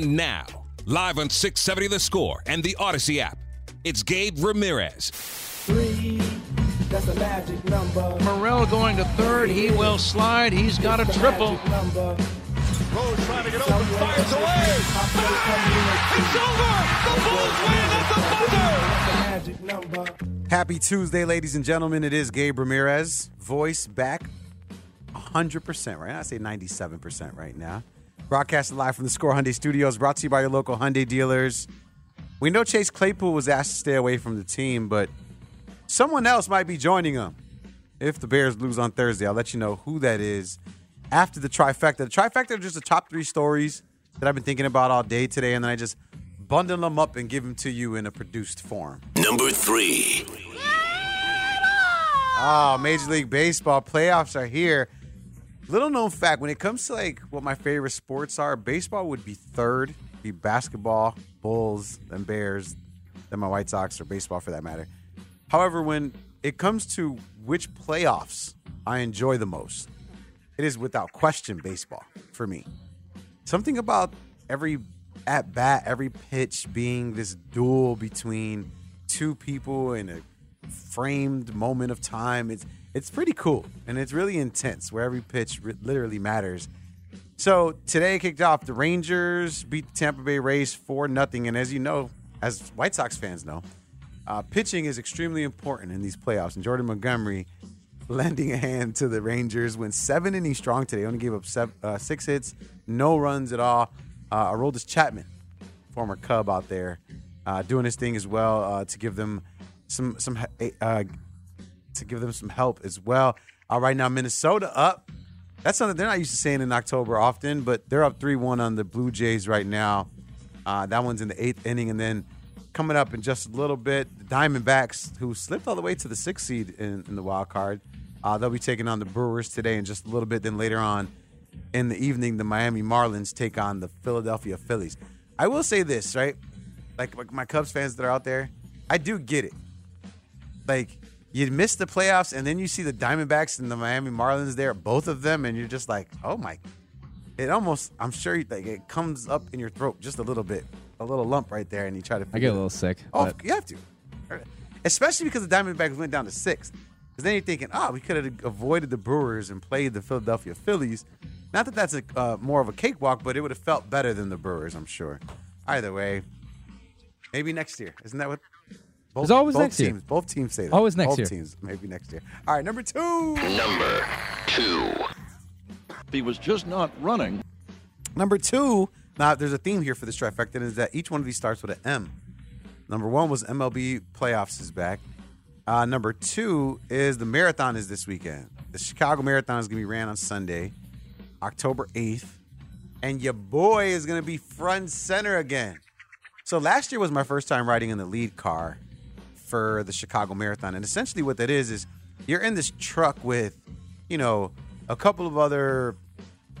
And now, live on 670 The Score and the Audacy app, it's Gabe Ramirez. Three, that's a magic number. Morrell going to third. He will slide. He's got a triple. Number. Rose trying to get open, fires away. Bang! It's over. The Bulls win at the buzzer. That's a magic number. Happy Tuesday, ladies and gentlemen. It is Gabe Ramirez, voice back 100%, right? I say 97% right now. Broadcasting live from the Score Hyundai Studios, brought to you by your local Hyundai dealers. We know Chase Claypool was asked to stay away from the team, but someone else might be joining him if the Bears lose on Thursday. I'll let you know who that is after the trifecta. The trifecta are just the top three stories that I've been thinking about all day today, and then I just bundle them up and give them to you in a produced form. Number three. Oh, Major League Baseball playoffs are here. Little known fact: when it comes to like what my favorite sports are, baseball would be third. Be basketball, Bulls, then Bears, then my White Sox, or baseball for that matter. However, when it comes to which playoffs I enjoy the most, it is without question baseball for me. Something about every at bat, every pitch being this duel between two people in a framed moment of time. It's it's pretty cool and it's really intense where every pitch literally matters. So today kicked off. The Rangers beat the Tampa Bay Rays four nothing, and as you know, as White Sox fans know, uh, pitching is extremely important in these playoffs. And Jordan Montgomery lending a hand to the Rangers went seven innings strong today. Only gave up seven, uh, six hits, no runs at all. Uh, Aroldis Chapman, former Cub out there, uh, doing his thing as well uh, to give them some some uh, to give them some help as well. Uh, right now, Minnesota up. That's something they're not used to saying in October often, but they're up three one on the Blue Jays right now. Uh, that one's in the eighth inning, and then coming up in just a little bit, the Diamondbacks, who slipped all the way to the sixth seed in, in the wild card, uh, they'll be taking on the Brewers today in just a little bit. Then later on in the evening, the Miami Marlins take on the Philadelphia Phillies. I will say this, right? Like my Cubs fans that are out there, I do get it. Like you miss the playoffs, and then you see the Diamondbacks and the Miami Marlins there, both of them, and you're just like, oh my. It almost, I'm sure, like it comes up in your throat just a little bit, a little lump right there, and you try to. I get a little sick. Oh, but- you have to, especially because the Diamondbacks went down to six. Because then you're thinking, oh, we could have avoided the Brewers and played the Philadelphia Phillies. Not that that's a uh, more of a cakewalk, but it would have felt better than the Brewers, I'm sure. Either way, maybe next year. Isn't that what? Both, It's always both next year. Both teams say that. Always next both year. teams, maybe next year. All right, number two. Number two. He was just not running. Number two. Now, there's a theme here for this trifecta, and is that each one of these starts with an M. Number one was MLB playoffs is back. Uh, number two is the marathon is this weekend. The Chicago Marathon is going to be ran on Sunday, October 8th. And your boy is going to be front center again. So last year was my first time riding in the lead car for the Chicago Marathon. And essentially what that is is you're in this truck with, you know, a couple of other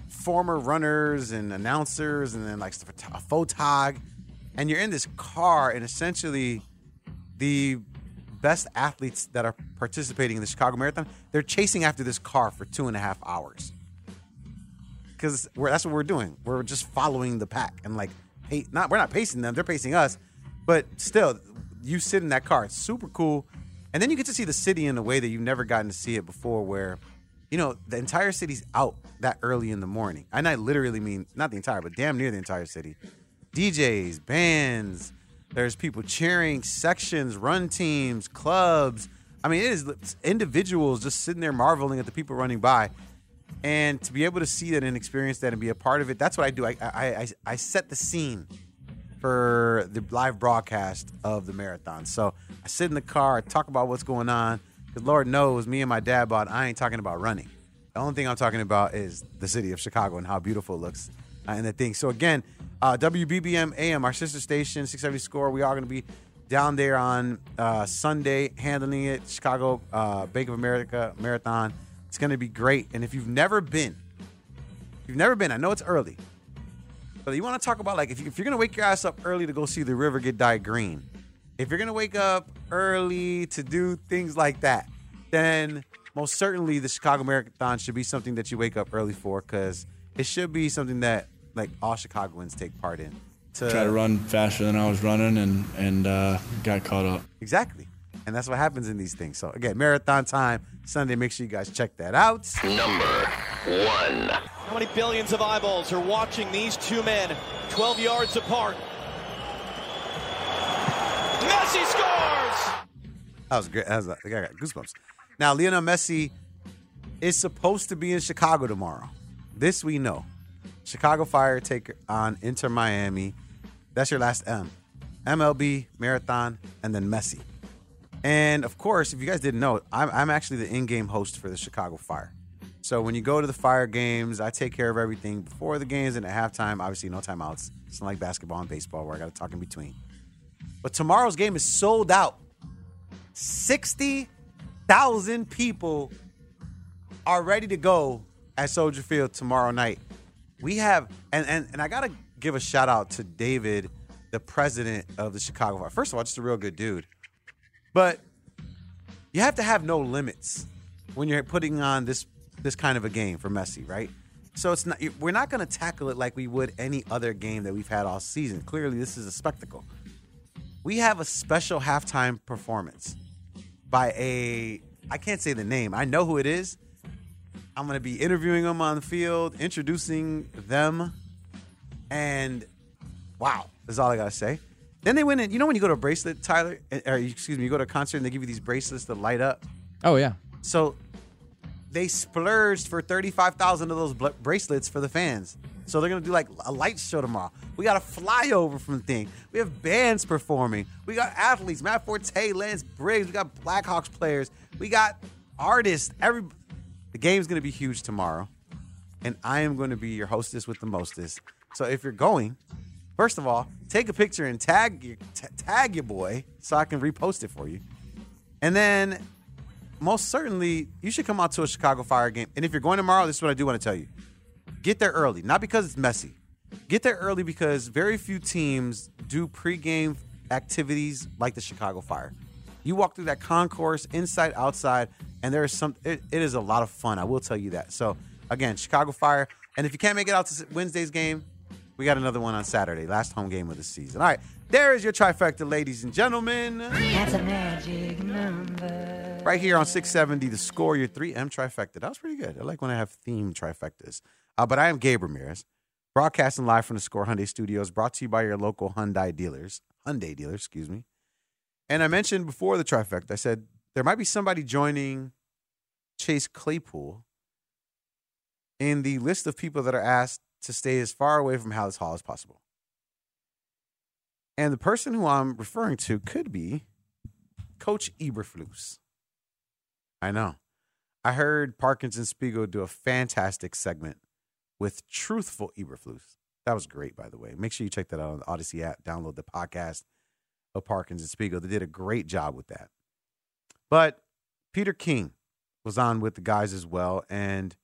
former runners and announcers and then like a photog and you're in this car and essentially the best athletes that are participating in the chicago marathon they're chasing after this car for two and a half hours because that's what we're doing we're just following the pack and like hey not we're not pacing them they're pacing us but still you sit in that car it's super cool and then you get to see the city in a way that you've never gotten to see it before where you know, the entire city's out that early in the morning. And I literally mean not the entire, but damn near the entire city. DJs, bands, there's people cheering, sections, run teams, clubs. I mean, it is individuals just sitting there marveling at the people running by. And to be able to see that and experience that and be a part of it, that's what I do. I, I, I, I set the scene for the live broadcast of the marathon. So I sit in the car, I talk about what's going on. Because Lord knows, me and my dad bought, I ain't talking about running. The only thing I'm talking about is the city of Chicago and how beautiful it looks uh, and the thing. So again, uh, WBBM AM, our sister station, 670 Score. We are going to be down there on uh, Sunday handling it. Chicago uh, Bank of America Marathon. It's going to be great. And if you've never been, if you've never been, I know it's early, but you want to talk about like if, you, if you're going to wake your ass up early to go see the river get dyed green, if you're going to wake up early to do things like that, then most certainly the Chicago Marathon should be something that you wake up early for because it should be something that like all Chicagoans take part in. To try to run faster than I was running and and uh, got caught up. Exactly, and that's what happens in these things. So again, marathon time Sunday. Make sure you guys check that out. Number one. How many billions of eyeballs are watching these two men 12 yards apart? Messi scores! That was great. That was, I got goosebumps. Now, Lionel Messi is supposed to be in Chicago tomorrow. This we know. Chicago Fire take on Inter Miami. That's your last M. MLB, Marathon, and then Messi. And of course, if you guys didn't know, I'm, I'm actually the in game host for the Chicago Fire. So when you go to the Fire games, I take care of everything before the games and at halftime. Obviously, no timeouts. It's not like basketball and baseball where I got to talk in between. But tomorrow's game is sold out. 60,000 people are ready to go at Soldier Field tomorrow night. We have, and, and, and I got to give a shout out to David, the president of the Chicago Fire. First of all, just a real good dude. But you have to have no limits when you're putting on this this kind of a game for Messi, right? So it's not we're not going to tackle it like we would any other game that we've had all season. Clearly, this is a spectacle. We have a special halftime performance by a I can't say the name. I know who it is. I'm going to be interviewing them on the field, introducing them, and wow, that's all I got to say. Then they went in. You know when you go to a bracelet, Tyler, eh, or excuse me, you go to a concert and they give you these bracelets that light up. Oh yeah. So they splurged for thirty-five thousand of those bl- bracelets for the fans. So they're gonna do like a light show tomorrow. We got a flyover from the thing. We have bands performing. We got athletes, Matt Forte, Lance Briggs. We got Blackhawks players. We got artists. Every the game's gonna be huge tomorrow, and I am going to be your hostess with the mostest. So if you're going, first of all, take a picture and tag your t- tag your boy so I can repost it for you, and then most certainly you should come out to a Chicago Fire game. And if you're going tomorrow, this is what I do want to tell you: get there early, not because it's messy. Get there early because very few teams do pregame activities like the Chicago Fire. You walk through that concourse, inside, outside, and there is some. It, it is a lot of fun. I will tell you that. So again, Chicago Fire. And if you can't make it out to Wednesday's game, we got another one on Saturday, last home game of the season. All right, there is your trifecta, ladies and gentlemen. That's a magic number. Right here on 670, the score, your 3M trifecta. That was pretty good. I like when I have themed trifectas. Uh, but I am Gabe Ramirez, broadcasting live from the Score Hyundai Studios, brought to you by your local Hyundai dealers. Hyundai dealers, excuse me. And I mentioned before the trifecta, I said there might be somebody joining Chase Claypool in the list of people that are asked to stay as far away from Halas Hall as possible. And the person who I'm referring to could be Coach Eberflus. I know. I heard Parkins and Spiegel do a fantastic segment with truthful Eberflus. That was great, by the way. Make sure you check that out on the Audacy app. Download the podcast of Parkins and Spiegel. They did a great job with that. But Peter King was on with the guys as well, and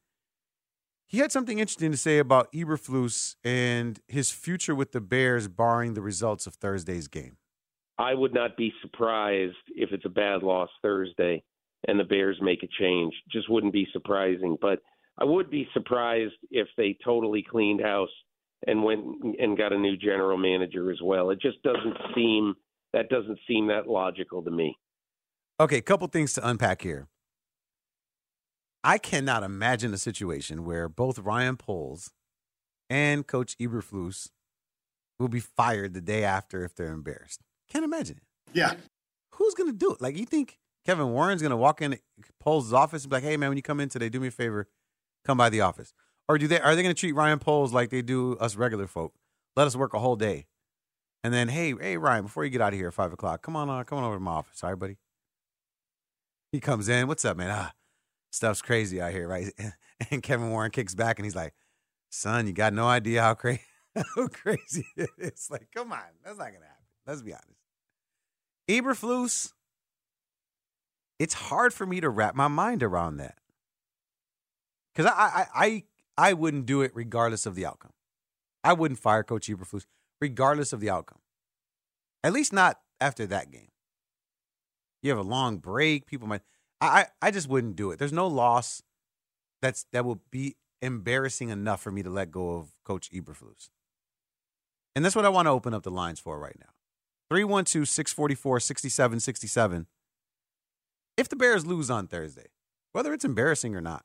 he had something interesting to say about Eberflus and his future with the Bears, barring the results of Thursday's game. I would not be surprised if it's a bad loss Thursday and the Bears make a change. Just wouldn't be surprising. But I would be surprised if they totally cleaned house and went and got a new general manager as well. It just doesn't seem that doesn't seem that logical to me. Okay, a couple things to unpack here. I cannot imagine a situation where both Ryan Poles and Coach Eberflus will be fired the day after if they're embarrassed. Can't imagine it. Yeah. Who's gonna do it? Like you think Kevin Warren's gonna walk in Poles' office and be like, "Hey man, when you come in today, do me a favor, come by the office." Or do they are they gonna treat Ryan Poles like they do us regular folk? Let us work a whole day, and then hey hey Ryan, before you get out of here at five o'clock, come on uh, come on over to my office, all right, buddy. He comes in, what's up, man? Ah, stuff's crazy out here, right? And Kevin Warren kicks back and he's like, "Son, you got no idea how crazy how crazy it is. Like, come on, that's not gonna happen. Let's be honest." Eberflus, it's hard for me to wrap my mind around that because I, I I I wouldn't do it regardless of the outcome. I wouldn't fire Coach Eberflus regardless of the outcome. At least not after that game. You have a long break. People might. I I, just wouldn't do it. There's no loss that's that will be embarrassing enough for me to let go of Coach Eberflus. And that's what I want to open up the lines for right now. 312 644 6767. If the Bears lose on Thursday, whether it's embarrassing or not,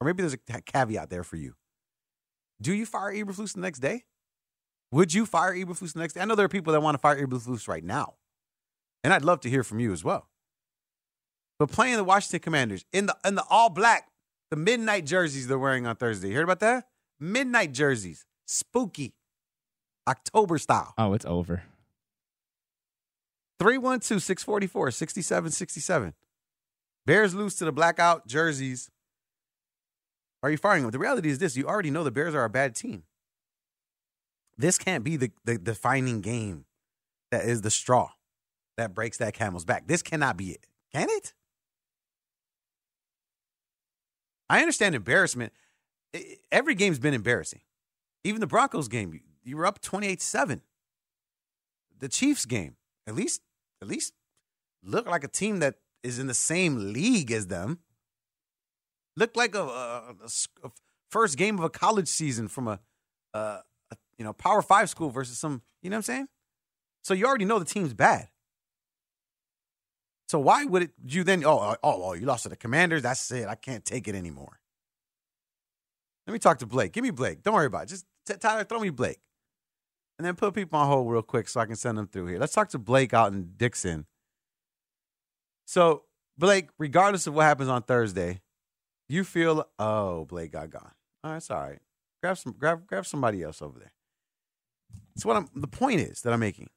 or maybe there's a caveat there for you, do you fire Eberflus the next day? Would you fire Eberflus the next day? I know there are people that want to fire Eberflus right now, and I'd love to hear from you as well. But playing the Washington Commanders in the in the all black, the midnight jerseys they're wearing on Thursday. You heard about that? Midnight jerseys, spooky, October style. Oh, it's over. 312 644 6767. Bears lose to the blackout jerseys. Are you firing them? The reality is this you already know the Bears are a bad team. This can't be the, the defining game that is the straw that breaks that camel's back. This cannot be it. Can it? I understand embarrassment. Every game's been embarrassing. Even the Broncos game, you were up 28 7. The Chiefs game, at least at least look like a team that is in the same league as them. Looked like a, a, a first game of a college season from a, a, you know Power Five school versus some. You know what I'm saying? So you already know the team's bad. So why would it you then? Oh, uh, oh, oh! You lost to the Commanders. That's it. I can't take it anymore. Let me talk to Blake. Give me Blake. Don't worry about it. Just Tyler, throw me Blake and then put people on hold real quick so I can send them through here. Let's talk to Blake out in Dixon. So, Blake, regardless of what happens on Thursday, you feel oh, Blake got gone. All right, it's all right. Grab some grab grab somebody else over there. That's what I'm the point is that I'm making.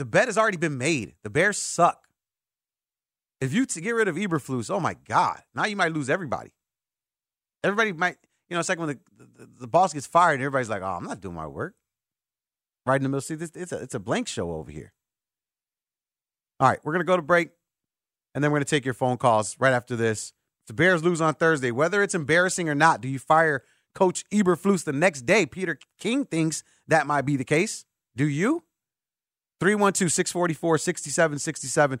The bet has already been made. The Bears suck. If you to get rid of Eberflus, oh my God, now you might lose everybody. Everybody might you know, it's like when the, the, the, boss gets fired and everybody's like, oh, I'm not doing my work. Right in the middle. See, this, it's, a, it's a blank show over here. All right, we're going to go to break, and then we're going to take your phone calls right after this. If the Bears lose on Thursday, whether it's embarrassing or not, do you fire Coach Eberflus the next day? Peter King thinks that might be the case. Do you? 312 644 6767.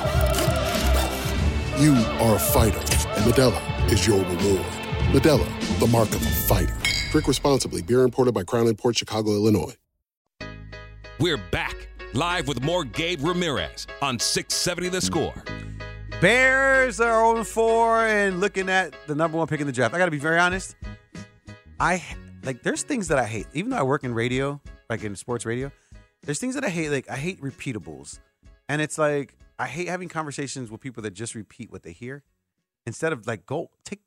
You are a fighter, and Modelo is your reward. Modelo, the mark of a fighter. Drink responsibly. Beer imported by Crown Port Chicago, Illinois. We're back live with more Gabe Ramirez on 670 The Score. Bears are 0 4 and looking at the number one pick in the draft. I got to be very honest. I like, there's things that I hate. Even though I work in radio, like in sports radio, there's things that I hate. Like, I hate repeatables. And it's like, I hate having conversations with people that just repeat what they hear instead of like, go take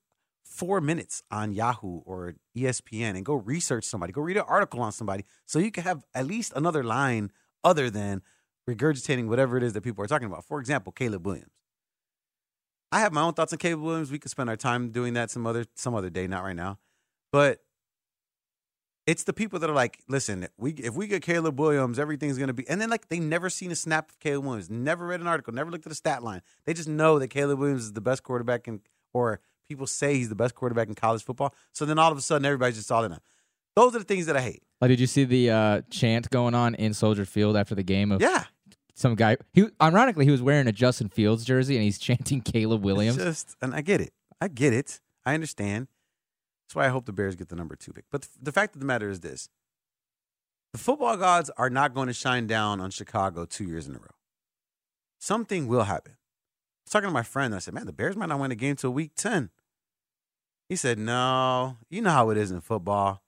four minutes on Yahoo or ESPN and go research somebody, go read an article on somebody so you can have at least another line other than regurgitating whatever it is that people are talking about. For example, Caleb Williams. I have my own thoughts on Caleb Williams. We could spend our time doing that some other some other day, not right now. But it's the people that are like, listen, we if we get Caleb Williams, everything's gonna be and then like they never seen a snap of Caleb Williams, never read an article, never looked at a stat line. They just know that Caleb Williams is the best quarterback in or people say he's the best quarterback in college football. So then all of a sudden everybody's just all in on. Those are the things that I hate. Like, did you see the uh, chant going on in Soldier Field after the game? Of Yeah. some guy. He ironically he was wearing a Justin Fields jersey and he's chanting Caleb Williams. It's just, and I get it. I get it. I understand. That's why I hope the Bears get the number two pick. But th- the fact of the matter is this the football gods are not going to shine down on Chicago two years in a row. Something will happen. I was talking to my friend, and I said, Man, the Bears might not win a game till week 10. He said, No, you know how it is in football.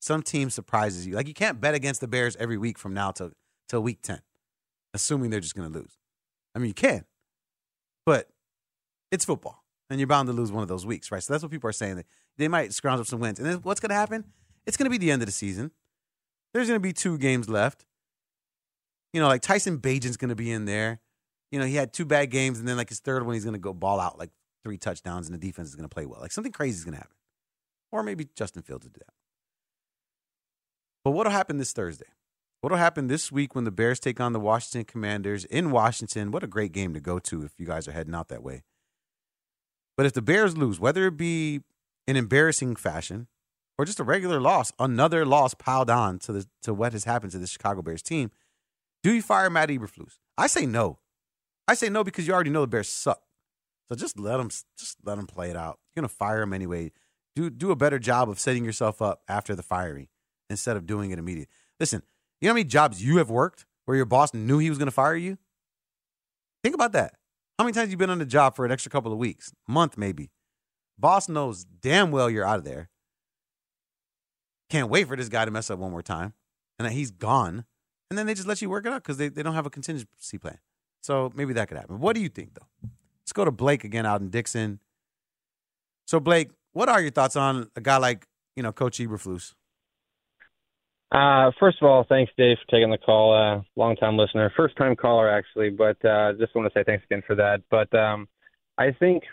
Some team surprises you. Like, you can't bet against the Bears every week from now till, till week 10, assuming they're just going to lose. I mean, you can, but it's football, and you're bound to lose one of those weeks, right? So that's what people are saying. That they might scrounge up some wins. And then what's going to happen? It's going to be the end of the season. There's going to be two games left. You know, like Tyson Bagent's going to be in there. You know, he had two bad games, and then like his third one, he's going to go ball out like three touchdowns, and the defense is going to play well. Like something crazy is going to happen. Or maybe Justin Fields will do that. But what'll happen this Thursday? What'll happen this week when the Bears take on the Washington Commanders in Washington? What a great game to go to if you guys are heading out that way. But if the Bears lose, whether it be in embarrassing fashion or just a regular loss, another loss piled on to the to what has happened to the Chicago Bears team, do you fire Matt Eberflus? I say no. I say no because you already know the Bears suck. So just let them just let them play it out. You're gonna fire him anyway. Do do a better job of setting yourself up after the firing instead of doing it immediately. Listen, you know how many jobs you have worked where your boss knew he was gonna fire you? Think about that. How many times you been on the job for an extra couple of weeks, month maybe? Boss knows damn well you're out of there. Can't wait for this guy to mess up one more time, and that he's gone. And then they just let you work it out because they, they don't have a contingency plan. So maybe that could happen. What do you think, though? Let's go to Blake again out in Dixon. So, Blake, what are your thoughts on a guy like, you know, Coach Eberflus? Uh, first of all, thanks, Dave, for taking the call. Uh, long time listener, first time caller, actually, but uh, just want to say thanks again for that. But um, I think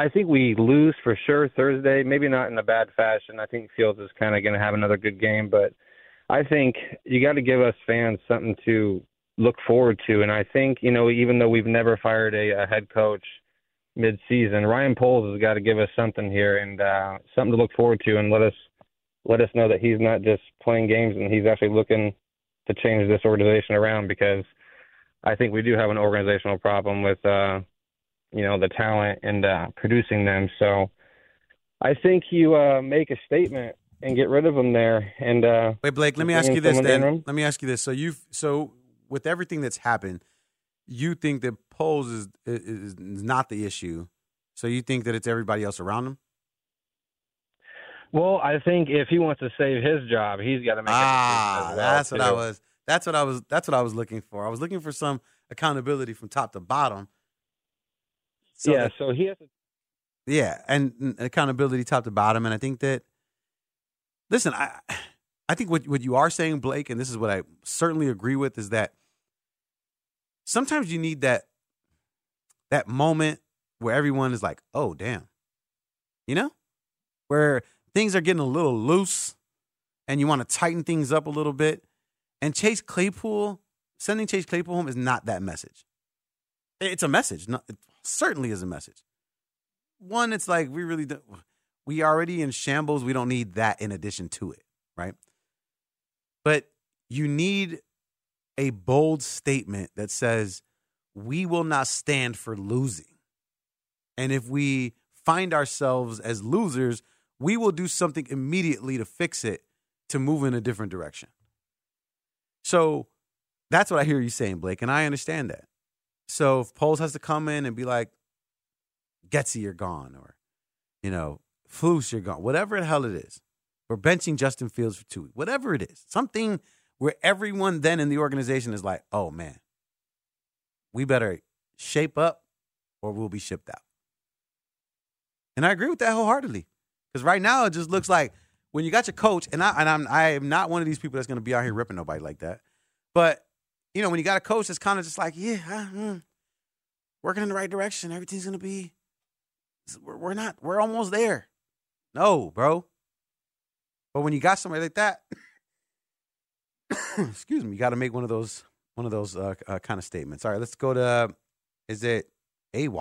I think we lose for sure Thursday. Maybe not in a bad fashion. I think Fields is kind of going to have another good game, but I think you got to give us fans something to look forward to. And I think you know, even though we've never fired a, a head coach mid-season, Ryan Poles has got to give us something here and uh, something to look forward to, and let us let us know that he's not just playing games and he's actually looking to change this organization around because I think we do have an organizational problem with uh you know the talent and uh producing them so I think you uh make a statement and get rid of them there and uh Wait, Blake, let me ask you this then. Let me ask you this. So you've so with everything that's happened, you think that Poles is is is not the issue. So you think that it's everybody else around him? Well, I think if he wants to save his job, he's got to make Ah, decision as well, that's what I was. That's what I was. That's what I was looking for. I was looking for some accountability from top to bottom. So yeah, that- so he has to Yeah, and and accountability top to bottom. And I think that listen, I I think what what you are saying, Blake, and this is what I certainly agree with, is that sometimes you need that that moment where everyone is like, oh damn. You know? Where things are getting a little loose and you want to tighten things up a little bit. And Chase Claypool, sending Chase Claypool home is not that message. It's a message. Certainly is a message one, it's like we really don't, we already in shambles. We don't need that in addition to it, right? But you need a bold statement that says we will not stand for losing, and if we find ourselves as losers, we will do something immediately to fix it to move in a different direction. So that's what I hear you saying, Blake, and I understand that. So if Poles has to come in and be like, Getsy, you're gone, or, you know, Flus, you're gone, whatever the hell it is. We're benching Justin Fields for two whatever it is. Something where everyone then in the organization is like, oh man, we better shape up or we'll be shipped out. And I agree with that wholeheartedly. Because right now it just looks like when you got your coach, and I and I'm I am not one of these people that's gonna be out here ripping nobody like that. But you know, when you got a coach that's kind of just like, yeah, uh, mm, working in the right direction, everything's gonna be. We're, we're not. We're almost there. No, bro. But when you got somebody like that, excuse me, you got to make one of those one of those uh, uh, kind of statements. All right, let's go to. Is it AY? Is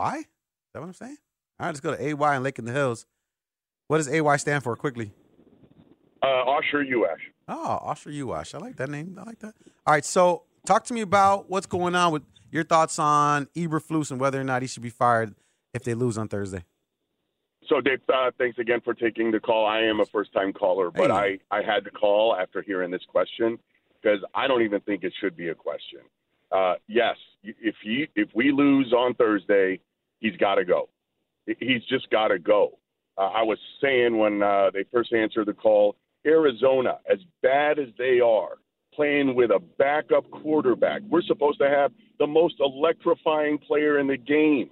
that what I'm saying? All right, let's go to AY and Lake in the Hills. What does AY stand for? Quickly. Uh, Osher Uash. Oh, Osher Uash. I like that name. I like that. All right, so talk to me about what's going on with your thoughts on Eberflus and whether or not he should be fired if they lose on Thursday. So, Dave, uh, thanks again for taking the call. I am a first-time caller, but Hey. I, I had to call after hearing this question because I don't even think it should be a question. Uh, yes, if he if we lose on Thursday, he's got to go. He's just got to go. Uh, I was saying when uh, they first answered the call, Arizona, as bad as they are, playing with a backup quarterback, we're supposed to have the most electrifying player in the game,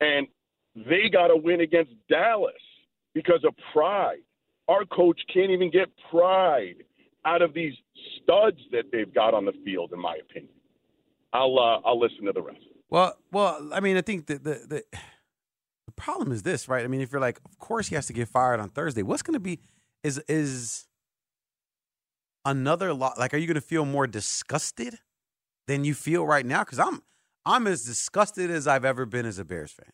and they got to win against Dallas because of pride. Our coach can't even get pride out of these studs that they've got on the field, in my opinion. I'll uh, I'll listen to the rest. Well, well, I mean, I think that the, the the problem is this, right? I mean, if you're like, of course he has to get fired on Thursday. What's going to be is is another lot? Like, are you going to feel more disgusted than you feel right now? Because I'm I'm as disgusted as I've ever been as a Bears fan,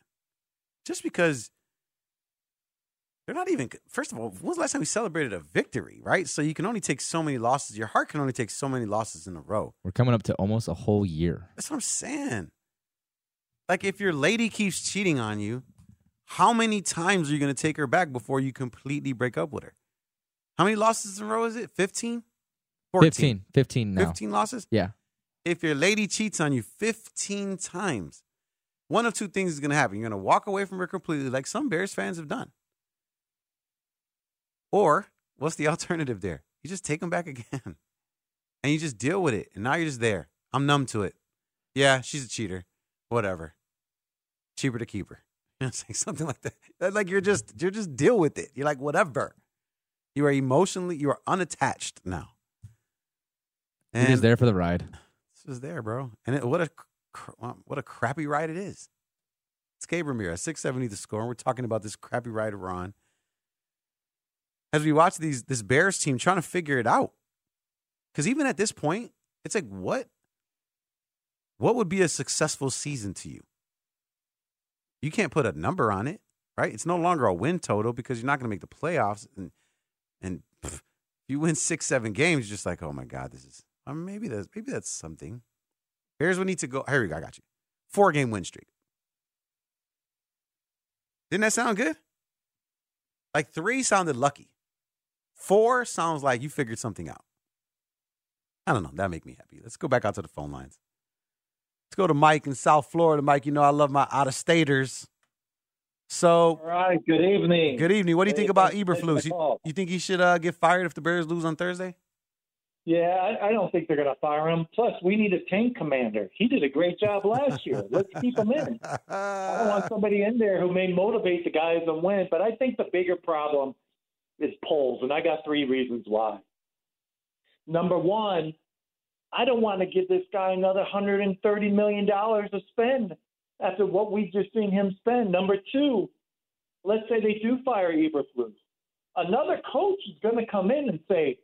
just because they're not even. First of all, when's the last time we celebrated a victory? Right, so you can only take so many losses. Your heart can only take so many losses in a row. We're coming up to almost a whole year. That's what I'm saying. Like if your lady keeps cheating on you, how many times are you going to take her back before you completely break up with her? How many losses in a row is it? 15? 15. 15 now. 15 losses? Yeah. If your lady cheats on you 15 times, one of two things is going to happen. You're going to walk away from her completely, like some Bears fans have done. Or what's the alternative there? You just take them back again and you just deal with it. And now you're just there. I'm numb to it. Yeah, she's a cheater. Whatever. Cheaper to keep her. You know, it's like something like that. Like you're just you're just deal with it. You're like whatever. You are emotionally you are unattached now. He was there for the ride. This was there, bro. And it, what a cr- what a crappy ride it is. It's Gabe six seventy the score. And we're talking about this crappy ride we're on. As we watch these this Bears team trying to figure it out, because even at this point, it's like what what would be a successful season to you? You can't put a number on it, right? It's no longer a win total because you're not going to make the playoffs, and and pff, if you win six, seven games, you're just like, oh my god, this is Mean, maybe that's maybe that's something. Bears would need to go. Here we go. I got you. Four game win streak. Didn't that sound good? Like three sounded lucky. Four sounds like you figured something out. I don't know. That make me happy. Let's go back out to the phone lines. Let's go to Mike in South Florida. Mike, you know I love my out of staters. So, all right. Good evening. Good evening. What do you think about thanks for taking Eberflus? You, you think he should uh, get fired if the Bears lose on Thursday? Yeah, I, I don't think they're going to fire him. Plus, we need a tank commander. He did a great job last year. Let's keep him in. I don't want somebody in there who may motivate the guys and win. But I think the bigger problem is Poles, and I got three reasons why. Number one, I don't want to give this guy another $130 million to spend after what we've just seen him spend. Number two, let's say they do fire Eberflus. Another coach is going to come in and say,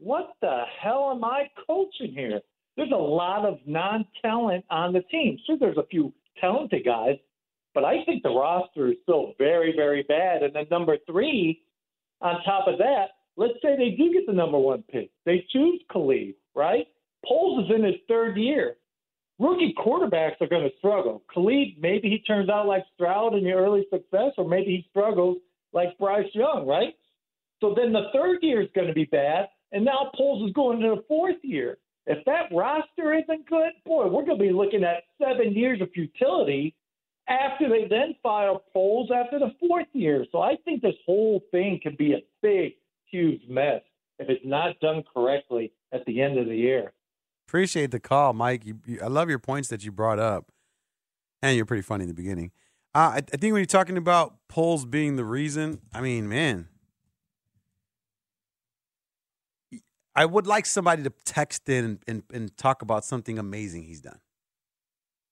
what the hell am I coaching here? There's a lot of non talent on the team. Sure, there's a few talented guys, but I think the roster is still very, very bad. And then number three, on top of that, let's say they do get the number one pick. They choose Khalid, right? Poles is in his third year. rookie quarterbacks are going to struggle. Khalid, maybe he turns out like Stroud in the early success, or maybe he struggles like Bryce Young, right? So then the third year is going to be bad, and now Poles is going into the fourth year. If that roster isn't good, boy, we're going to be looking at seven years of futility after they then file Poles after the fourth year. So I think this whole thing could be a big, huge mess if it's not done correctly at the end of the year. Appreciate the call, Mike. You, you, I love your points that you brought up, and you're pretty funny in the beginning. Uh, I, I think when you're talking about Poles being the reason, I mean, man, I would like somebody to text in and, and, and talk about something amazing he's done.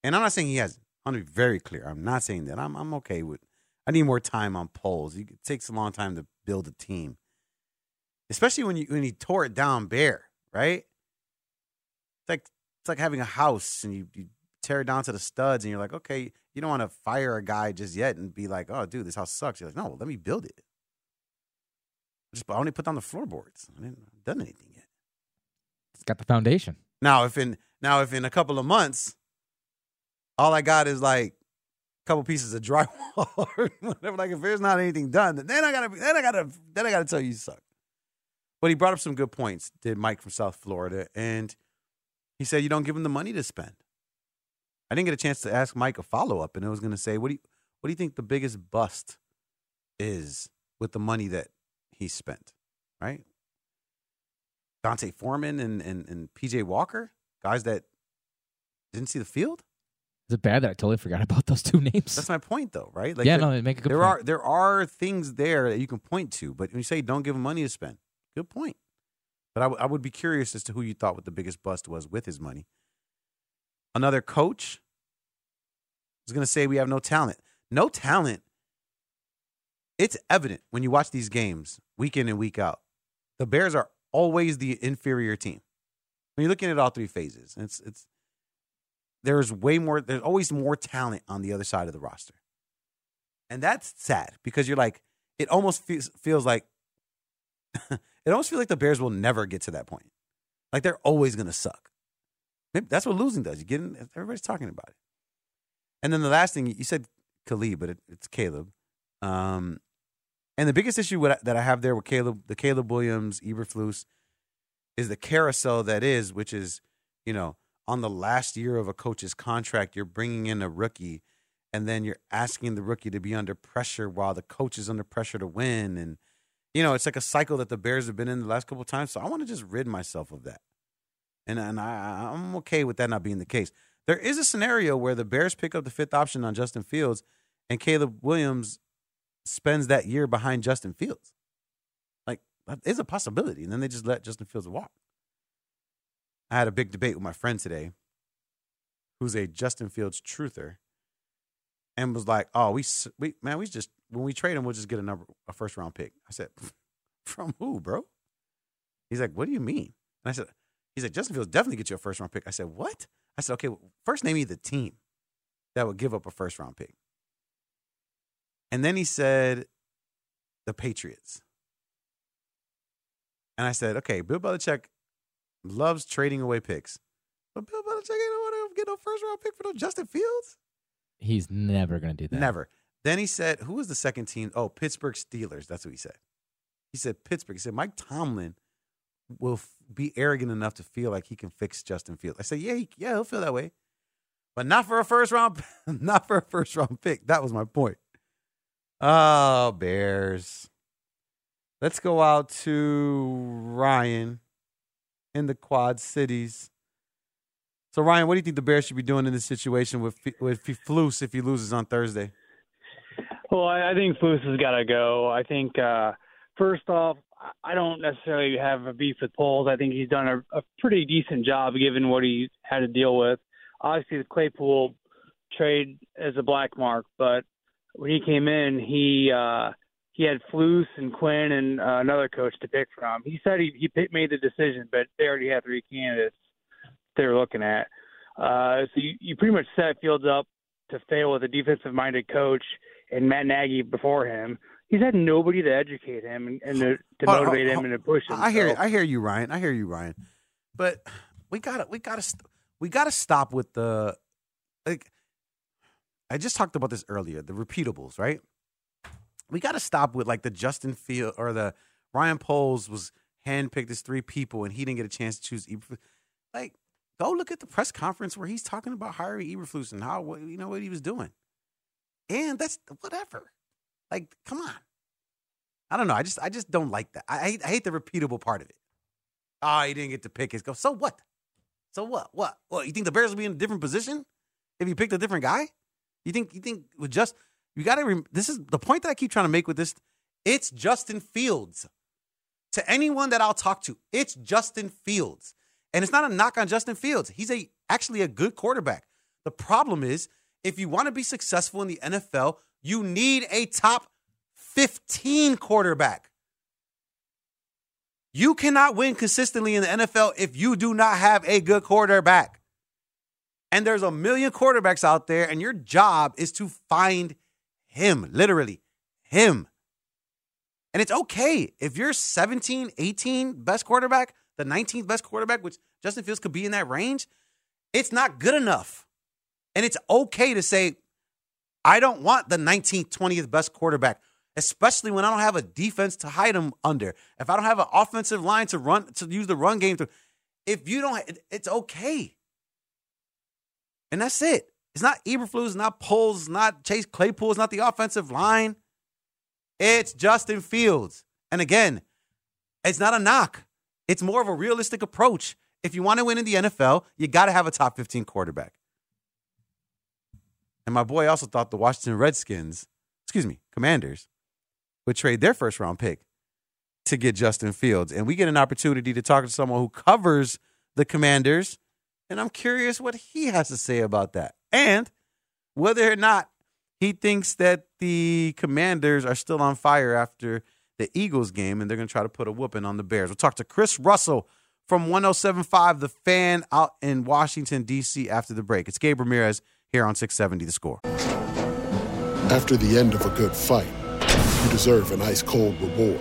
And I'm not saying he hasn't. I want to be very clear. I'm not saying that. I'm I'm okay with. I need more time on Poles. It takes a long time to build a team, especially when you when he tore it down bare, right? It's like it's like having a house and you, you tear it down to the studs, and you're like, okay, you don't want to fire a guy just yet and be like, oh, dude, this house sucks. You're like, no, let me build it. Just I only put down the floorboards. I didn't done anything yet. It's got the foundation. Now, if in now if in a couple of months, all I got is like a couple pieces of drywall or whatever, like if there's not anything done, then I gotta then I gotta then I gotta tell you you suck. But he brought up some good points, did Mike from South Florida, and he said you don't give him the money to spend. I didn't get a chance to ask Mike a follow up, and I was to say, what do you what do you think the biggest bust is with the money that he spent? Right, D'Onta Foreman and and, and PJ Walker, guys that didn't see the field. Is it bad that I totally forgot about those two names? That's my point, though, right? Yeah, there- no, they make a good there point. are there are things there that you can point to, but when you say don't give him money to spend, good point. But I, w- I would be curious as to who you thought what the biggest bust was with his money. Another coach is going to say we have no talent. No talent. It's evident when you watch these games week in and week out. The Bears are always the inferior team. When you're looking at all three phases, it's it's there's way more there's always more talent on the other side of the roster. And that's sad because you're like it almost feels feels like it almost feels like the Bears will never get to that point. Like they're always going to suck. Maybe that's what losing does. You get in, everybody's talking about it. And then the last thing you said Khalid, but it, it's Caleb. Um, and the biggest issue that I have there with Caleb, the Caleb Williams, Eberflus, is the carousel that is, which is, you know, on the last year of a coach's contract, you're bringing in a rookie, and then you're asking the rookie to be under pressure while the coach is under pressure to win, and you know, it's like a cycle that the Bears have been in the last couple of times. So I want to just rid myself of that, and and I, I'm okay with that not being the case. There is a scenario where the Bears pick up the fifth option on Justin Fields, and Caleb Williams spends that year behind Justin Fields. Like is a possibility, and then they just let Justin Fields walk. I had a big debate with my friend today, who's a Justin Fields truther, and was like, "Oh, we we man, we just when we trade him, we'll just get a number a first round pick." I said, "From who, bro?" He's like, "What do you mean?" And I said, "He's like Justin Fields definitely get you a first round pick." I said, "What?" I said, "Okay, well, first name me the team that would give up a first round pick." And then he said, "The Patriots." And I said, "Okay, Bill Belichick loves trading away picks, but Bill Belichick ain't want to get no first round pick for no Justin Fields." He's never going to do that. Never. Then he said, "Who was the second team?" Oh, Pittsburgh Steelers. That's what he said. He said Pittsburgh. He said Mike Tomlin will f- be arrogant enough to feel like he can fix Justin Fields. I said, "Yeah, he, yeah, he'll feel that way, but not for a first round, not for a first round pick." That was my point. Oh, Bears. Let's go out to Ryan in the Quad Cities. So, Ryan, what do you think the Bears should be doing in this situation with with Flus if he loses on Thursday? Well, I, think Flus has got to go. I think uh, first off, I don't necessarily have a beef with Poles. I think he's done a, a pretty decent job given what he had to deal with. Obviously, the Claypool trade is a black mark, but when he came in, he uh, he had Flus and Quinn and uh, another coach to pick from. He said he he picked, made the decision, but they already had three candidates they were looking at. Uh, so you, you pretty much set Fields up to fail with a defensive minded coach and Matt Nagy before him. He's had nobody to educate him and, and to, to Hold motivate hold him and to push him. I hear, So- I hear you, Ryan. I hear you, Ryan. But we got to, we got to, we got to stop with the like. I just talked about this earlier. The repeatables, right? We got to stop with like the Justin Field or the Ryan Poles was handpicked as three people and he didn't get a chance to choose. Eberflus. Like, go look at the press conference where he's talking about hiring Eberflus and how you know what he was doing, and that's whatever. Like, come on. I don't know. I just I just don't like that. I hate, I hate the repeatable part of it. Oh, he didn't get to pick his go. So what? So what? What? What? You think the Bears will be in a different position if you picked a different guy? You think you think with just you got to. Rem- this is the point that I keep trying to make with this. It's Justin Fields. To anyone that I'll talk to, it's Justin Fields, and it's not a knock on Justin Fields. He's a actually a good quarterback. The problem is if you want to be successful in the NFL, you need a top 15 quarterback. You cannot win consistently in the NFL if you do not have a good quarterback. And there's a million quarterbacks out there, and your job is to find him, literally, him. And it's okay if you're 17, 18 best quarterback, the 19th best quarterback, which Justin Fields could be in that range, it's not good enough. And it's okay to say, I don't want the 19th, 20th best quarterback, especially when I don't have a defense to hide him under. If I don't have an offensive line to run, to use the run game to, if you don't, it's okay. And that's it. It's not Eberflus, it's not Poles, not Chase Claypool, it's not the offensive line. It's Justin Fields. And again, it's not a knock. It's more of a realistic approach. If you want to win in the NFL, you got to have a top 15 quarterback. And my boy also thought the Washington Redskins, excuse me, Commanders, would trade their first round pick to get Justin Fields. And we get an opportunity to talk to someone who covers the Commanders. And I'm curious what he has to say about that. And whether or not he thinks that the Commanders are still on fire after the Eagles game and they're going to try to put a whooping on the Bears. We'll talk to Chris Russell from 1075 The Fan out in Washington, D.C. after the break. It's Gabe Ramirez here on 670 The Score. After the end of a good fight, you deserve an ice cold reward.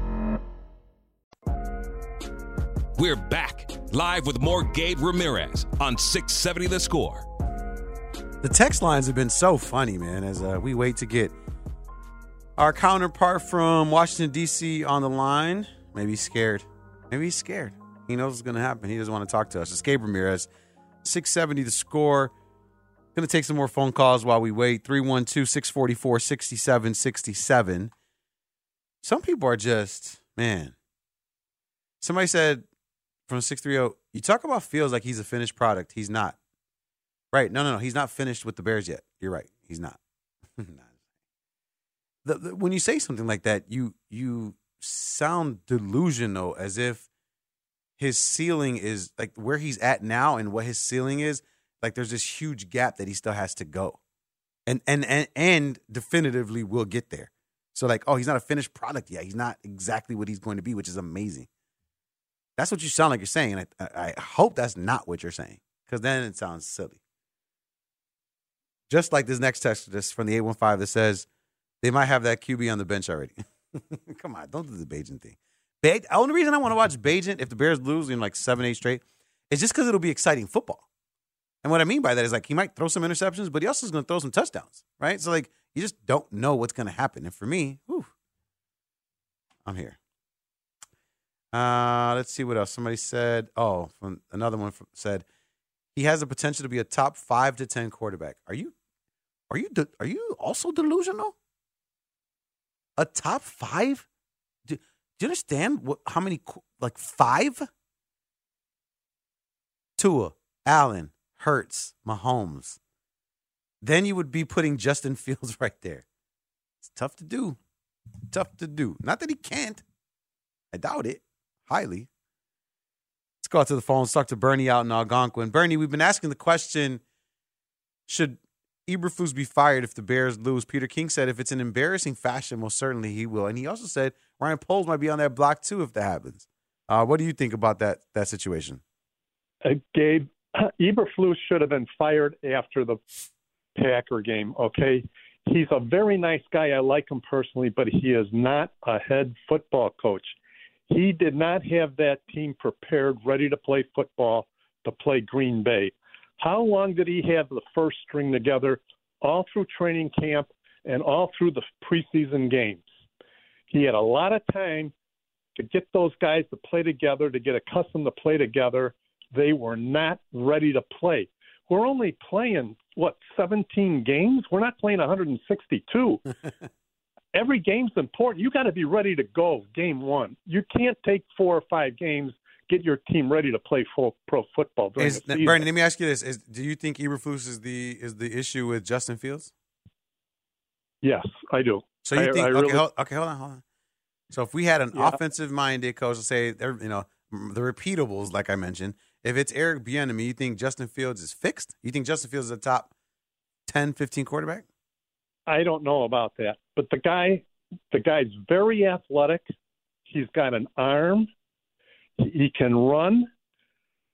We're back live with more Gabe Ramirez on 670 The Score. The text lines have been so funny, man, as uh, we wait to get our counterpart from Washington, D.C. on the line. Maybe he's scared. Maybe he's scared. He knows what's going to happen. He doesn't want to talk to us. It's Gabe Ramirez, 670 the score. Going to take some more phone calls while we wait. 312 644 6767. Some people are just, man. Somebody said from 630, you talk about feels like he's a finished product. He's not. Right. No, no, no. He's not finished with the Bears yet. You're right. He's not. the, the, when you say something like that, you you sound delusional as if his ceiling is like where he's at now and what his ceiling is like there's this huge gap that he still has to go and and and, and definitively will get there so like oh he's not a finished product yet he's not exactly what he's going to be which is amazing that's what you sound like you're saying and i, I hope that's not what you're saying because then it sounds silly just like this next text this from the 815 that says they might have that qb on the bench already Come on, don't do the Bagent thing. Ba- the only reason I want to watch Bagent if the Bears lose in like seven, eight straight is just because it'll be exciting football. And what I mean by that is like he might throw some interceptions, but he also is going to throw some touchdowns, right? So like you just don't know what's going to happen. And for me, whew, I'm here. Uh, let's see what else. Somebody said, oh, from another one from, said he has the potential to be a top five to ten quarterback. Are you, are you, de- are you also delusional? A top five? Do, do you understand what, how many? Like five? Tua, Allen, Hurts, Mahomes. Then you would be putting Justin Fields right there. It's tough to do. Tough to do. Not that he can't. I doubt it highly. Let's go out to the phone. Let's talk to Bernie out in Algonquin. Bernie, we've been asking the question should Eberflus be fired if the Bears lose? Peter King said if it's an embarrassing fashion, most certainly he will. And he also said Ryan Poles might be on that block too if that happens. Uh, what do you think about that that situation? uh, Gabe, Eberflus should have been fired after the Packer game. Okay, he's a very nice guy. I like him personally, but he is not a head football coach. He did not have that team prepared, ready to play football to play Green Bay. How long did he have the first string together? All through training camp and all through the preseason games. He had a lot of time to get those guys to play together, to get accustomed to play together. They were not ready to play. We're only playing, what, 17 games? We're not playing 162. Every game's important. You got to be ready to go game one. You can't take four or five games, get your team ready to play full pro football Is, season. Let me ask you this: is, Do you think Eberflus is the is the issue with Justin Fields? Yes, I do. So you I- think? I okay, really- hold, okay, hold on, hold on. So if we had an Yeah. offensive-minded coach, say they're you know the repeatables, like I mentioned, if it's Eric Bieniemy, you think Justin Fields is fixed? You think Justin Fields is a top 10, 15 quarterback? I don't know about that, but the guy, the guy's very athletic. He's got an arm. He can run.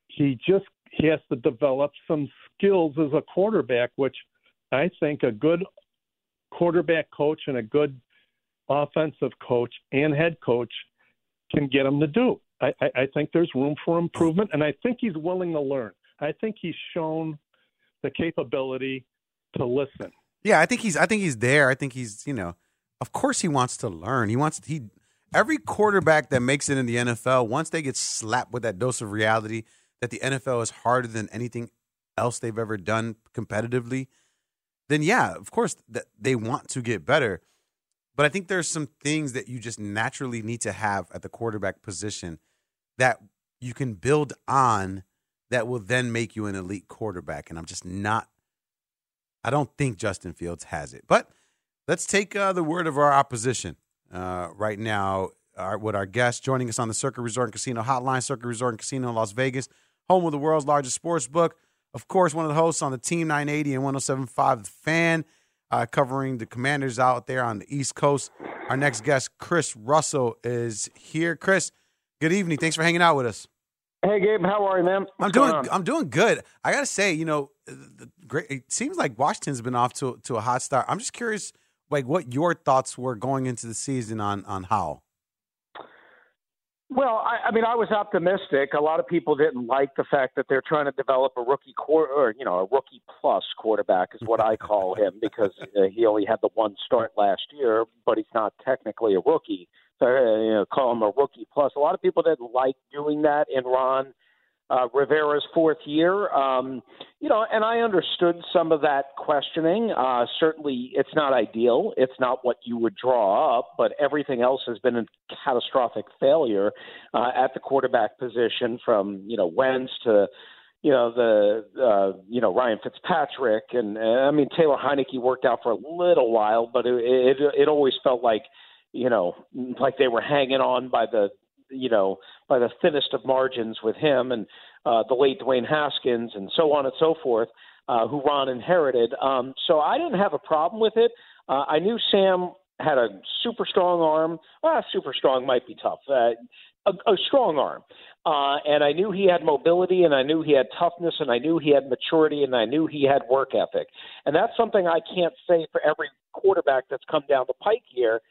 He just he has to develop some skills as a quarterback, which I think a good quarterback coach and a good offensive coach and head coach can get him to do. I, I, I think there's room for improvement, and I think he's willing to learn. I think he's shown the capability to listen. Yeah, I think he's. I think he's there. I think he's. You know, of course he wants to learn. He wants. He every quarterback that makes it in the NFL, once they get slapped with that dose of reality that the NFL is harder than anything else they've ever done competitively, then yeah, of course that they want to get better. But I think there's some things that you just naturally need to have at the quarterback position that you can build on that will then make you an elite quarterback. And I'm just not I don't think Justin Fields has it. But let's take uh, the word of our opposition uh, right now. Our, with our guest joining us on the Circuit Resort and Casino Hotline, Circuit Resort and Casino in Las Vegas, home of the world's largest sports book. Of course, one of the hosts on the Team 980 and 1075 The Fan, uh, covering the Commanders out there on the East Coast. Our next guest, Chris Russell, is here. Chris, good evening. Thanks for hanging out with us. Hey Gabe, how are you, man? I'm doing. I'm doing good. I gotta say, you know, uh, the great. It seems like Washington's been off to to a hot start. I'm just curious, like, what your thoughts were going into the season on on how. Well, I, I mean, I was optimistic. A lot of people didn't like the fact that they're trying to develop a rookie quarter, or you know, a rookie plus quarterback is what I call him because uh, he only had the one start last year, but he's not technically a rookie. So uh, you know, call him a rookie plus. A lot of people didn't like doing that in Ron uh, Rivera's fourth year. Um, you know, and I understood some of that questioning. Uh, certainly, it's not ideal. It's not what you would draw up, but everything else has been a catastrophic failure uh, at the quarterback position, from you know Wentz to you know the uh, you know Ryan Fitzpatrick, and uh, I mean Taylor Heinicke worked out for a little while, but it it, it always felt like you know like they were hanging on by the you know, by the thinnest of margins with him and uh, the late Dwayne Haskins and so on and so forth, uh, who Ron inherited. Um, so I didn't have a problem with it. Uh, I knew Sam had a super strong arm. Well, super strong might be tough. Uh, a, a strong arm. Uh, and I knew he had mobility, and I knew he had toughness, and I knew he had maturity, and I knew he had work ethic. And that's something I can't say for every quarterback that's come down the pike here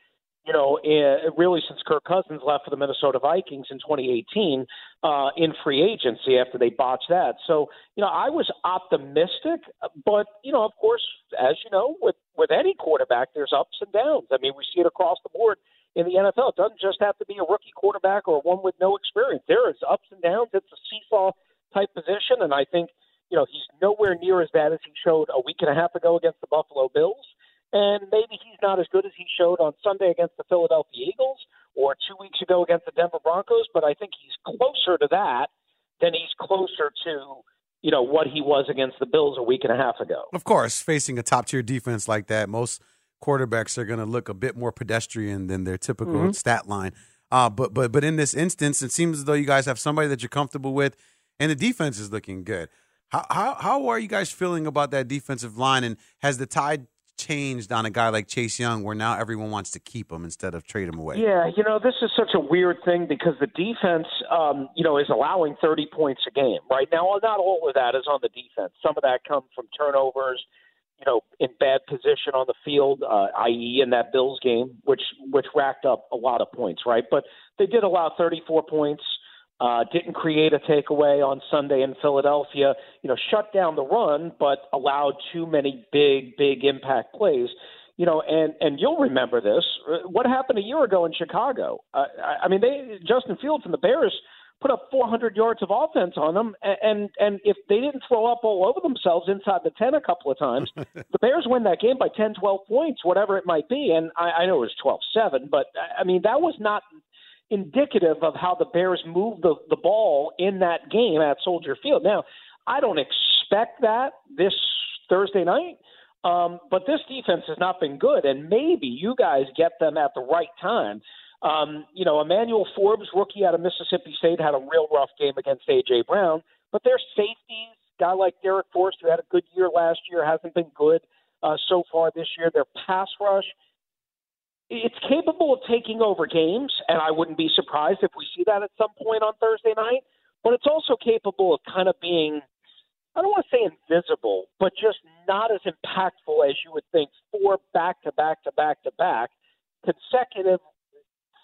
you know, uh, really since Kirk Cousins left for the Minnesota Vikings in 2018 uh, in free agency after they botched that. So, you know, I was optimistic, but you know, of course, as you know, with with any quarterback, there's ups and downs. I mean, we see it across the board in the NFL. It doesn't just have to be a rookie quarterback or one with no experience. There is ups and downs. It's a seesaw type position, and I think you know he's nowhere near as bad as he showed a week and a half ago against the Buffalo Bills. And maybe he's not as good as he showed on Sunday against the Philadelphia Eagles or two weeks ago against the Denver Broncos, but I think he's closer to that than he's closer to you know what he was against the Bills a week and a half ago. Of course, facing a top tier defense like that, most quarterbacks are going to look a bit more pedestrian than their typical Mhm. stat line. Uh, but but but in this instance, it seems as though you guys have somebody that you're comfortable with, and the defense is looking good. How how how are you guys feeling about that defensive line? And has the tide changed on a guy like Chase Young, where now everyone wants to keep him instead of trade him away? Yeah, you know, this is such a weird thing because the defense, um, you know, is allowing 30 points a game right now. Not all of that is on the defense. Some of that comes from turnovers, you know, in bad position on the field, uh, i.e., in that Bills game, which which racked up a lot of points, right? But they did allow 34 points. Uh, didn't create a takeaway on Sunday in Philadelphia. You know, shut down the run, but allowed too many big, big impact plays. You know, and and you'll remember this. Uh, What happened a year ago in Chicago? Uh, I, I mean, they Justin Fields and the Bears put up 400 yards of offense on them, and and, and if they didn't throw up all over themselves inside the 10 a couple of times, the Bears win that game by 10, 12 points, whatever it might be. And I, I know it was 12-7, but I mean that was not indicative of how the Bears moved the, the ball in that game at Soldier Field. Now, I don't expect that this Thursday night, um, but this defense has not been good, and maybe you guys get them at the right time. Um, you know, Emmanuel Forbes, rookie out of Mississippi State, had a real rough game against A.J. Brown, but their safeties, guy like Darrick Forrest, who had a good year last year, hasn't been good uh, so far this year. Their pass rush, it's capable of taking over games, and I wouldn't be surprised if we see that at some point on Thursday night. But it's also capable of kind of being, I don't want to say invisible, but just not as impactful as you would think for back to back to back to back consecutive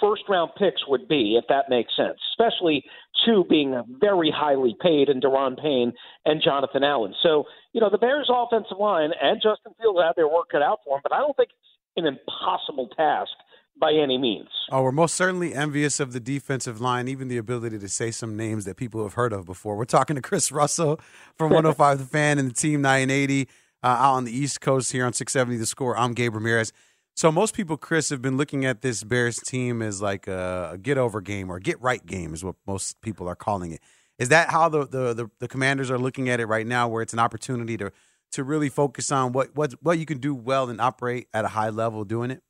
first round picks would be, if that makes sense, especially two being very highly paid in Daron Payne and Jonathan Allen. So, you know, the Bears' offensive line and Justin Fields have their work cut out for them, but I don't think it's an impossible task by any means. Oh, we're most certainly envious of the defensive line, even the ability to say some names that people have heard of before. We're talking to Chris Russell from 105 The Fan and the Team 980 uh, out on the East Coast here on 670 The Score. I'm Gabe Ramirez. So most people, Chris, have been looking at this Bears team as like a, a get over game or get right game, is what most people are calling it. Is that how the, the the the Commanders are looking at it right now, where it's an opportunity to to really focus on what what what you can do well and operate at a high level doing it?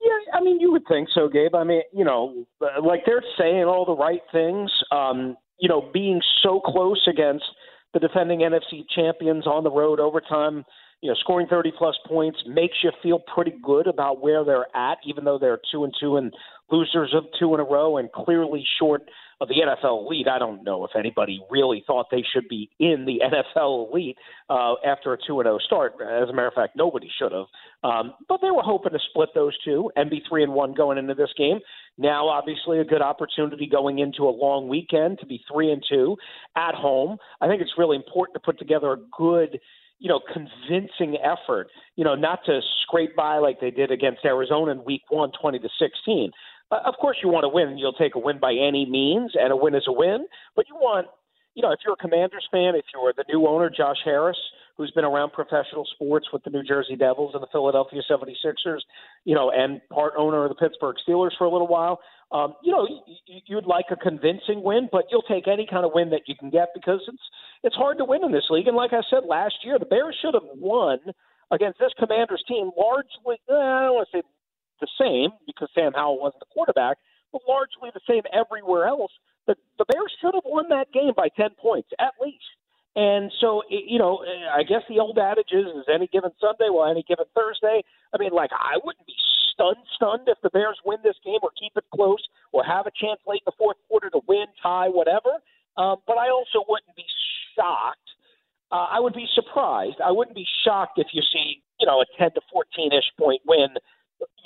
Yeah, I mean, you would think so, Gabe. I mean, you know, like they're saying all the right things. Um, you know, being so close against the defending NFC champions on the road overtime, you know, scoring 30 plus points makes you feel pretty good about where they're at, even though they're two and two and losers of two in a row and clearly short of the NFL elite. I don't know if anybody really thought they should be in the NFL elite uh, after a two and zero start. As a matter of fact, nobody should have. Um, but they were hoping to split those two and be three and one going into this game. Now, obviously, a good opportunity going into a long weekend to be three and two at home. I think it's really important to put together a good you know, convincing effort, you know, not to scrape by like they did against Arizona in week one, 20 to 16. Uh, of course, you want to win. You'll take a win by any means, and a win is a win. But you want, you know, if you're a Commanders fan, if you're the new owner, Josh Harris, who's been around professional sports with the New Jersey Devils and the Philadelphia 76ers, you know, and part owner of the Pittsburgh Steelers for a little while, um, you know, you, you'd like a convincing win, but you'll take any kind of win that you can get because it's it's hard to win in this league. And like I said last year, the Bears should have won against this Commanders team largely. Eh, I don't want to say the same because Sam Howell wasn't the quarterback, but largely the same everywhere else. The the Bears should have won that game by ten points at least. And so, you know, I guess the old adage is, is any given Sunday, well, any given Thursday. I mean, like, I wouldn't be stunned, stunned if the Bears win this game or keep it close or have a chance late in the fourth quarter to win, tie, whatever. Um, but I also wouldn't be shocked. Uh, I would be surprised. I wouldn't be shocked if you see, you know, a 10 to 14 ish point win,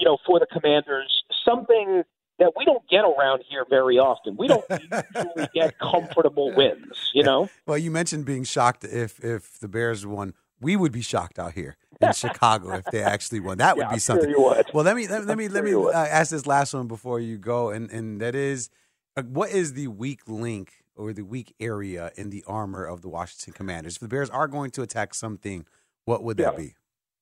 you know, for the Commanders. Something that we don't get around here very often. We don't usually get comfortable wins, you know? Well, you mentioned being shocked if if the Bears won. We would be shocked out here in Chicago if they actually won. That would Yeah, be sure something. would. Well, let me let, let me I'm let me uh, ask this last one before you go, and and that is, uh, what is the weak link or the weak area in the armor of the Washington Commanders? If the Bears are going to attack something, what would that Yeah. be?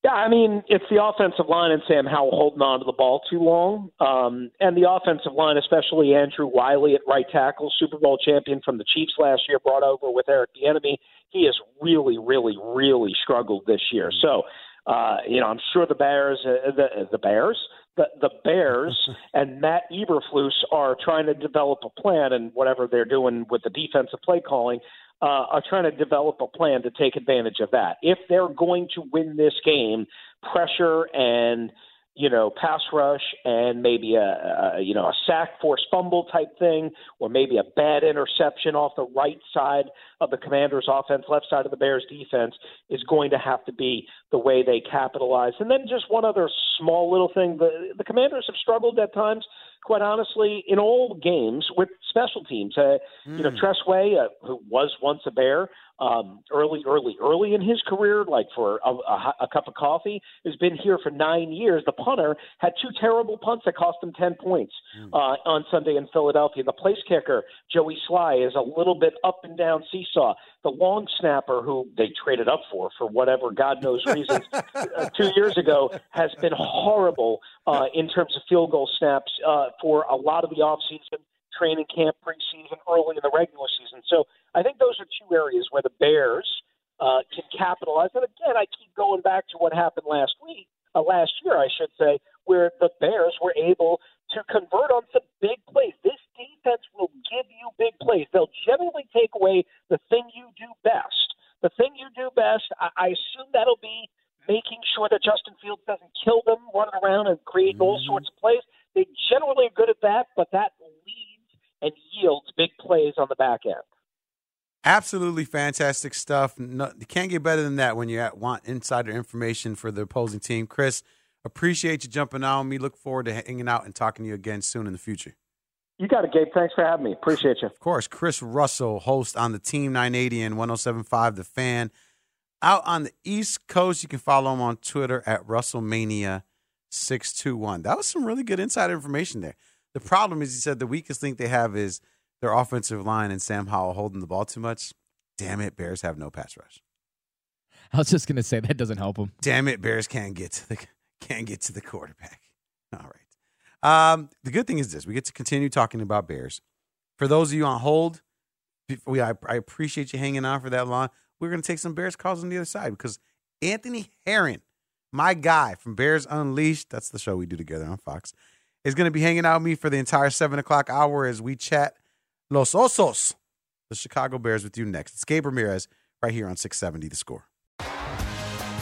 Yeah, I mean, it's the offensive line and Sam Howell holding on to the ball too long. Um, and the offensive line, especially Andrew Wylie at right tackle, Super Bowl champion from the Chiefs last year, brought over with Eric Bieniemy. He has really, really, really struggled this year. So, uh, you know, I'm sure the Bears, uh, the, the Bears, the, the Bears and Matt Eberflus are trying to develop a plan and whatever they're doing with the defensive play calling uh, are trying to develop a plan to take advantage of that. If they're going to win this game, pressure and you know pass rush and maybe a, a you know a sack force fumble type thing, or maybe a bad interception off the right side of the Commanders' offense, left side of the Bears' defense is going to have to be the way they capitalize. And then just one other small little thing: the the Commanders have struggled at times quite honestly, in all games with special teams. Uh, mm. You know, Tress Way, uh, who was once a Bear, um, early, early, early in his career, like for a, a, a cup of coffee, has been here for nine years. The punter had two terrible punts that cost him 10 points mm. uh, on Sunday in Philadelphia. The place kicker, Joey Slye, is a little bit up and down seesaw. The long snapper, who they traded up for, for whatever God knows reasons, uh, two years ago, has been horrible uh, in terms of field goal snaps uh, for a lot of the offseason training camp, preseason, early in the regular season. So I think those are two areas where the Bears uh, can capitalize. And again, I keep going back to what happened last week, uh, last year, I should say, where the Bears were able to convert on some big plays. This defense will give you big plays. They'll generally take away the thing you do best. The thing you do best, I, I assume that'll be making sure that Justin Fields doesn't kill them running around and creating mm-hmm. all sorts of plays. They generally are good at that, but that leads and yields big plays on the back end. Absolutely fantastic stuff. No, you can't get better than that when you want insider information for the opposing team. Chris, appreciate you jumping on me. Look forward to hanging out and talking to you again soon in the future. You got it, Gabe. Thanks for having me. Appreciate you. Of course. Chris Russell, host on the Team 980 and 1075 The Fan. Out on the East Coast, you can follow him on Twitter at Russellmania621. That was some really good insider information there. The problem is, he said the weakest link they have is their offensive line and Sam Howell holding the ball too much. Damn it, Bears have no pass rush. I was just gonna say that doesn't help them. Damn it, Bears can't get to the can't get to the quarterback. All right. Um, the good thing is this: we get to continue talking about Bears. For those of you on hold, we I, I appreciate you hanging on for that long. We're gonna take some Bears calls on the other side because Anthony Herron, my guy from Bears Unleashed, that's the show we do together on Fox, is gonna be hanging out with me for the entire seven o'clock hour as we chat Los Osos, the Chicago Bears, with you next. It's Gabe Ramirez right here on 670 The Score.